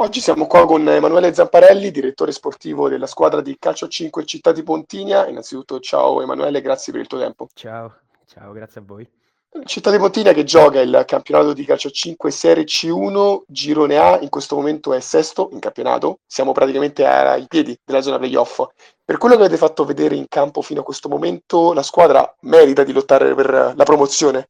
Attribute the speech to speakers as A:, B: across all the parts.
A: Oggi siamo qua con Emanuele Zamparelli, direttore sportivo della squadra di calcio 5 Città di Pontinia. Innanzitutto ciao Emanuele, grazie per il tuo tempo.
B: Ciao, ciao, grazie a voi.
A: Città di Pontinia che gioca il campionato di calcio 5 Serie C1, Girone A, in questo momento è sesto in campionato, siamo praticamente ai piedi della zona playoff. Per quello che avete fatto vedere in campo fino a questo momento, la squadra merita di lottare per la promozione?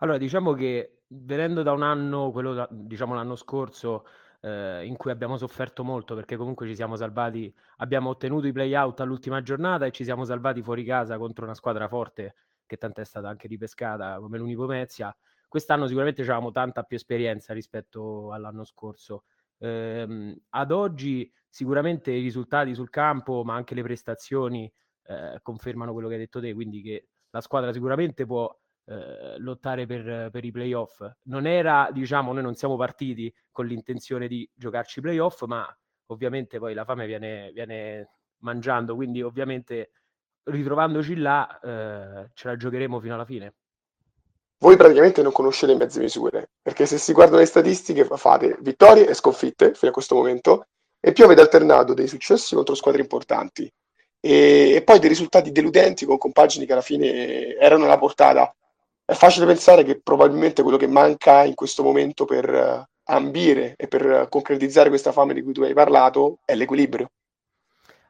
B: Allora, diciamo che venendo da un anno, quello da, diciamo l'anno scorso, eh, in cui abbiamo sofferto molto perché comunque ci siamo salvati, abbiamo ottenuto i play-out all'ultima giornata e ci siamo salvati fuori casa contro una squadra forte che tant'è stata anche ripescata come l'Unico Mezia. Quest'anno sicuramente avevamo tanta più esperienza rispetto all'anno scorso. Eh, ad oggi sicuramente i risultati sul campo, ma anche le prestazioni eh, confermano quello che hai detto te, quindi che la squadra sicuramente può eh, lottare per, per, i playoff. Non era, diciamo, noi non siamo partiti con l'intenzione di giocarci i playoff, ma ovviamente poi la fame viene, viene mangiando, quindi ovviamente ritrovandoci là eh, ce la giocheremo fino alla fine.
A: Voi praticamente non conoscete le mezze misure, perché se si guardano le statistiche fate vittorie e sconfitte fino a questo momento, e più avete alternato dei successi contro squadre importanti e, e poi dei risultati deludenti con compagini che alla fine erano alla portata è facile pensare che probabilmente quello che manca in questo momento per uh, ambire e per concretizzare questa fame di cui tu hai parlato è l'equilibrio.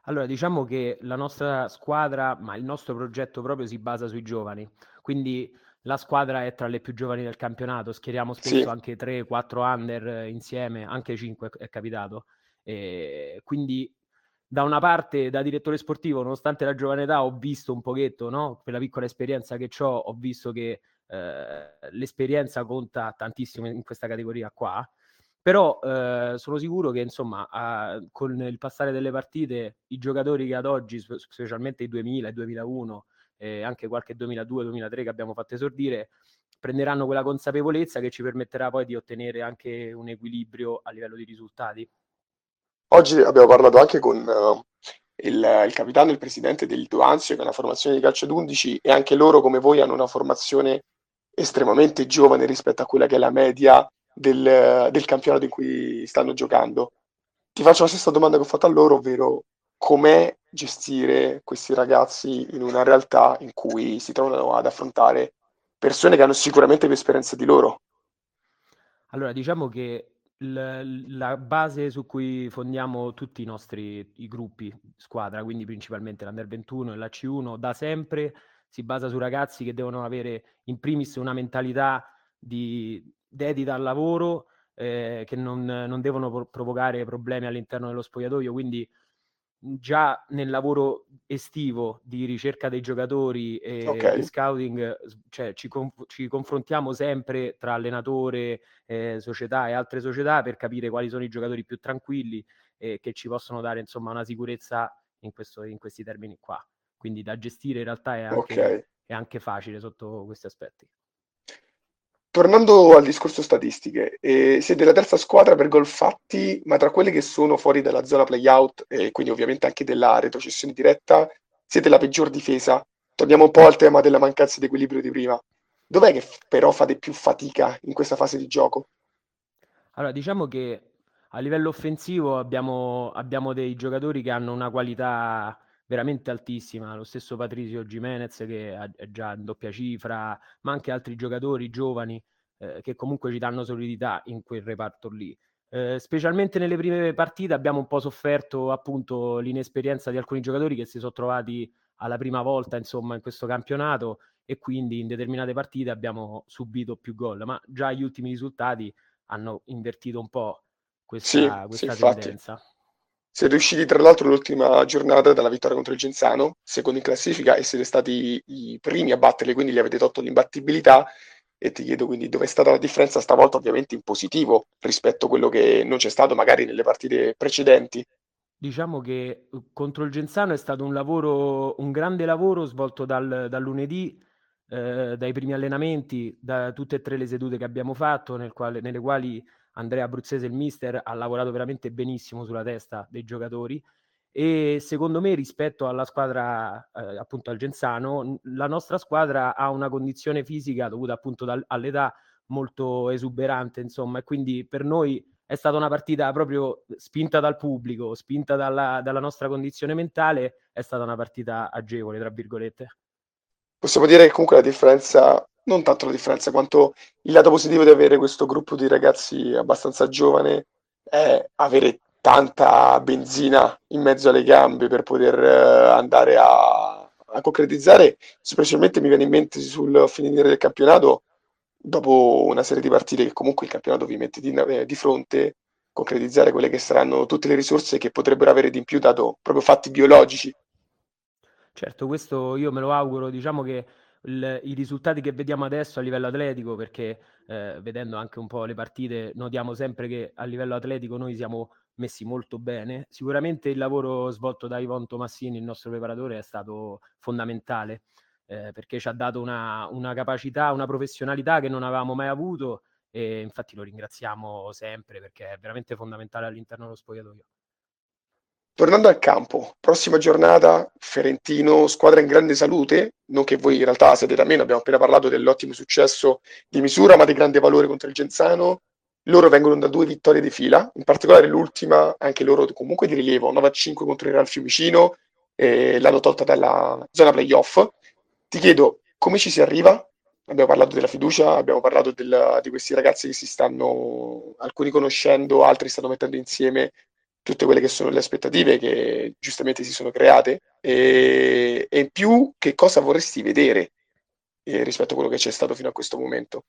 B: Allora, diciamo che la nostra squadra, ma il nostro progetto proprio si basa sui giovani, quindi la squadra è tra le più giovani del campionato, schieriamo spesso sì. anche 3-4 under insieme, anche 5 è capitato. E quindi da una parte, da direttore sportivo, nonostante la giovane età, ho visto un pochetto, no? per la piccola esperienza che ho, ho visto che eh, l'esperienza conta tantissimo in questa categoria qua. Però eh, sono sicuro che, insomma, a, con il passare delle partite, i giocatori che ad oggi, specialmente i 2000, i 2001 e anche qualche 2002-2003 che abbiamo fatto esordire, prenderanno quella consapevolezza che ci permetterà poi di ottenere anche un equilibrio a livello di risultati.
A: Oggi abbiamo parlato anche con uh, il, il, capitano e il presidente del Duanzio, che è una formazione di calcio d'11, e anche loro, come voi, hanno una formazione estremamente giovane rispetto a quella che è la media del, del campionato in cui stanno giocando. Ti faccio la stessa domanda che ho fatto a loro, ovvero com'è gestire questi ragazzi in una realtà in cui si trovano ad affrontare persone che hanno sicuramente più esperienza di loro.
B: Allora, diciamo che la base su cui fondiamo tutti i nostri i gruppi squadra, quindi principalmente l'Under 21 e la C1, da sempre si basa su ragazzi che devono avere in primis una mentalità di dedita al lavoro, eh, che non, non devono provocare problemi all'interno dello spogliatoio, quindi già nel lavoro estivo di ricerca dei giocatori e okay. di scouting, cioè ci, conf- ci, confrontiamo sempre tra allenatore, eh, società e altre società per capire quali sono i giocatori più tranquilli e che ci possono dare insomma una sicurezza in, questo, in questi termini qua. Quindi da gestire in realtà è anche, okay. è anche facile sotto questi aspetti.
A: Tornando al discorso statistiche, eh, siete la terza squadra per gol fatti, ma tra quelle che sono fuori dalla zona playout e quindi ovviamente anche della retrocessione diretta, siete la peggior difesa. Torniamo un po' al tema della mancanza di equilibrio di prima. Dov'è che però fate più fatica in questa fase di gioco?
B: Allora, diciamo che a livello offensivo abbiamo, abbiamo dei giocatori che hanno una qualità veramente altissima, lo stesso Patrizio Jimenez che è già in doppia cifra, ma anche altri giocatori giovani eh, che comunque ci danno solidità in quel reparto lì. Eh, specialmente nelle prime partite abbiamo un po' sofferto appunto l'inesperienza di alcuni giocatori che si sono trovati alla prima volta insomma in questo campionato e quindi in determinate partite abbiamo subito più gol, ma già gli ultimi risultati hanno invertito un po' questa, sì, questa sì, tendenza. Infatti.
A: Siete usciti tra l'altro l'ultima giornata dalla vittoria contro il Genzano, secondo in classifica, e siete stati i primi a batterli, quindi gli avete tolto l'imbattibilità. E ti chiedo quindi dove è stata la differenza stavolta, ovviamente in positivo, rispetto a quello che non c'è stato magari nelle partite precedenti.
B: Diciamo che uh, contro il Genzano è stato un lavoro, un grande lavoro svolto dal, dal lunedì, eh, dai primi allenamenti, da tutte e tre le sedute che abbiamo fatto, nel quale, nelle quali Andrea Abruzzese, il mister, ha lavorato veramente benissimo sulla testa dei giocatori e secondo me rispetto alla squadra eh, appunto al Genzano la nostra squadra ha una condizione fisica dovuta appunto dal, all'età molto esuberante insomma e quindi per noi è stata una partita proprio spinta dal pubblico, spinta dalla, dalla nostra condizione mentale, è stata una partita agevole, tra virgolette.
A: Possiamo dire che comunque la differenza, non tanto la differenza, quanto il lato positivo di avere questo gruppo di ragazzi abbastanza giovane è avere tanta benzina in mezzo alle gambe per poter uh, andare a, a, concretizzare. Specialmente mi viene in mente sul finire del campionato, dopo una serie di partite che comunque il campionato vi mette di, eh, di fronte, concretizzare quelle che saranno tutte le risorse che potrebbero avere di più dato proprio fatti biologici.
B: Certo, questo io me lo auguro, diciamo che il, i risultati che vediamo adesso a livello atletico, perché eh, vedendo anche un po' le partite, notiamo sempre che a livello atletico noi siamo messi molto bene. Sicuramente il lavoro svolto da Ivon Tomassini, il nostro preparatore, è stato fondamentale eh, perché ci ha dato una, una, capacità, una professionalità che non avevamo mai avuto e infatti lo ringraziamo sempre perché è veramente fondamentale all'interno dello spogliatoio.
A: Tornando al campo, prossima giornata, Ferentino, squadra in grande salute, non che voi in realtà siete da meno, abbiamo appena parlato dell'ottimo successo di misura, ma di grande valore contro il Genzano. Loro vengono da due vittorie di fila, in particolare l'ultima, anche loro comunque di rilievo, 9-5 contro il Real Fiumicino, eh, l'hanno tolta dalla zona playoff. Ti chiedo come ci si arriva? Abbiamo parlato della fiducia, abbiamo parlato del, di questi ragazzi che si stanno, alcuni conoscendo, altri stanno mettendo insieme tutte quelle che sono le aspettative che giustamente si sono create e, e in più che cosa vorresti vedere eh, rispetto a quello che c'è stato fino a questo momento.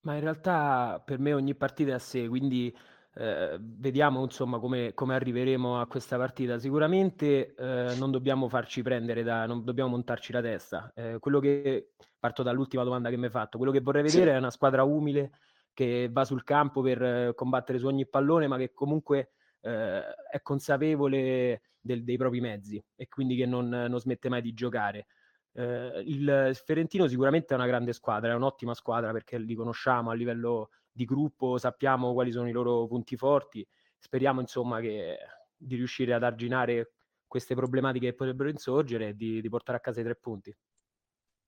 B: Ma in realtà per me ogni partita è a sé, quindi eh, vediamo insomma come, come, arriveremo a questa partita. Sicuramente eh, non dobbiamo farci prendere da, non dobbiamo montarci la testa. Eh, quello che parto dall'ultima domanda che mi hai fatto, quello che vorrei vedere sì. è una squadra umile che va sul campo per eh, combattere su ogni pallone, ma che comunque eh, è consapevole del, dei propri mezzi e quindi che non, non smette mai di giocare. Eh, il Ferentino sicuramente è una grande squadra, è un'ottima squadra perché li conosciamo a livello di gruppo, sappiamo quali sono i loro punti forti. Speriamo insomma che, di riuscire ad arginare queste problematiche che potrebbero insorgere e di, di portare a casa i tre punti.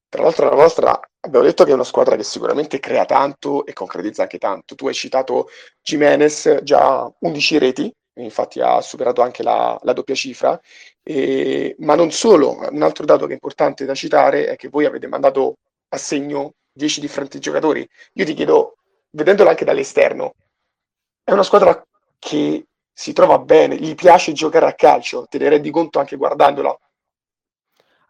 A: Tra l'altro la nostra, abbiamo detto che è una squadra che sicuramente crea tanto e concretizza anche tanto. Tu hai citato Jimenez, già 11 reti, infatti ha superato anche la, la doppia cifra, e, ma non solo, un altro dato che è importante da citare è che voi avete mandato a segno 10 differenti giocatori. Io ti chiedo, vedendolo anche dall'esterno, è una squadra che si trova bene, gli piace giocare a calcio, te ne rendi conto anche guardandola?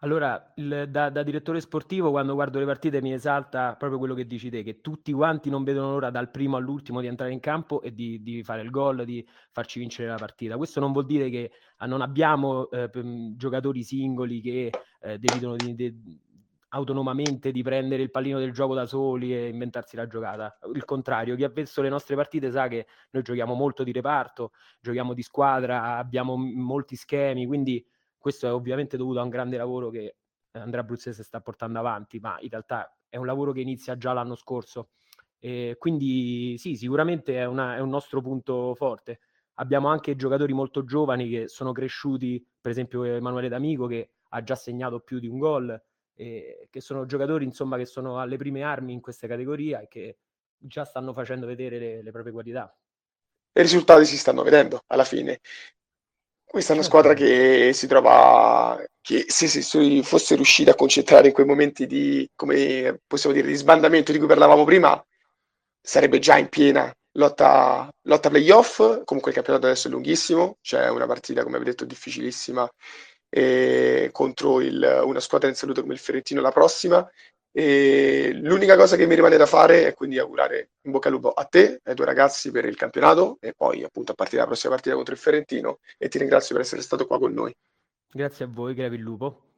B: Allora, il, da, da, direttore sportivo, quando guardo le partite mi esalta proprio quello che dici te, che tutti quanti non vedono l'ora dal primo all'ultimo di entrare in campo e di, di fare il gol, di farci vincere la partita. Questo non vuol dire che ah, non abbiamo eh, giocatori singoli che eh, decidono di, di, autonomamente di prendere il pallino del gioco da soli e inventarsi la giocata. Il contrario, chi ha visto le nostre partite sa che noi giochiamo molto di reparto, giochiamo di squadra, abbiamo molti schemi, quindi questo è ovviamente dovuto a un grande lavoro che Andrea Bruzzese sta portando avanti, ma in realtà è un lavoro che inizia già l'anno scorso. E quindi sì, sicuramente è, una, è un nostro punto forte. Abbiamo anche giocatori molto giovani che sono cresciuti, per esempio Emanuele D'Amico che ha già segnato più di un gol, e che sono giocatori insomma che sono alle prime armi in questa categoria e che già stanno facendo vedere le, le proprie qualità.
A: I risultati si stanno vedendo alla fine. Questa è una squadra che si trova, che se, se fosse riuscita a concentrare in quei momenti di, come possiamo dire, di sbandamento di cui parlavamo prima, sarebbe già in piena lotta, lotta playoff. Comunque il campionato adesso è lunghissimo, c'è una partita, come avete detto, difficilissima eh, contro il, una squadra in salute come il Ferentino la prossima e l'unica cosa che mi rimane da fare è quindi augurare in bocca al lupo a te, ai tuoi ragazzi per il campionato e poi appunto a partire dalla prossima partita contro il Ferentino e ti ringrazio per essere stato qua con noi.
B: Grazie a voi, Grevi il Lupo.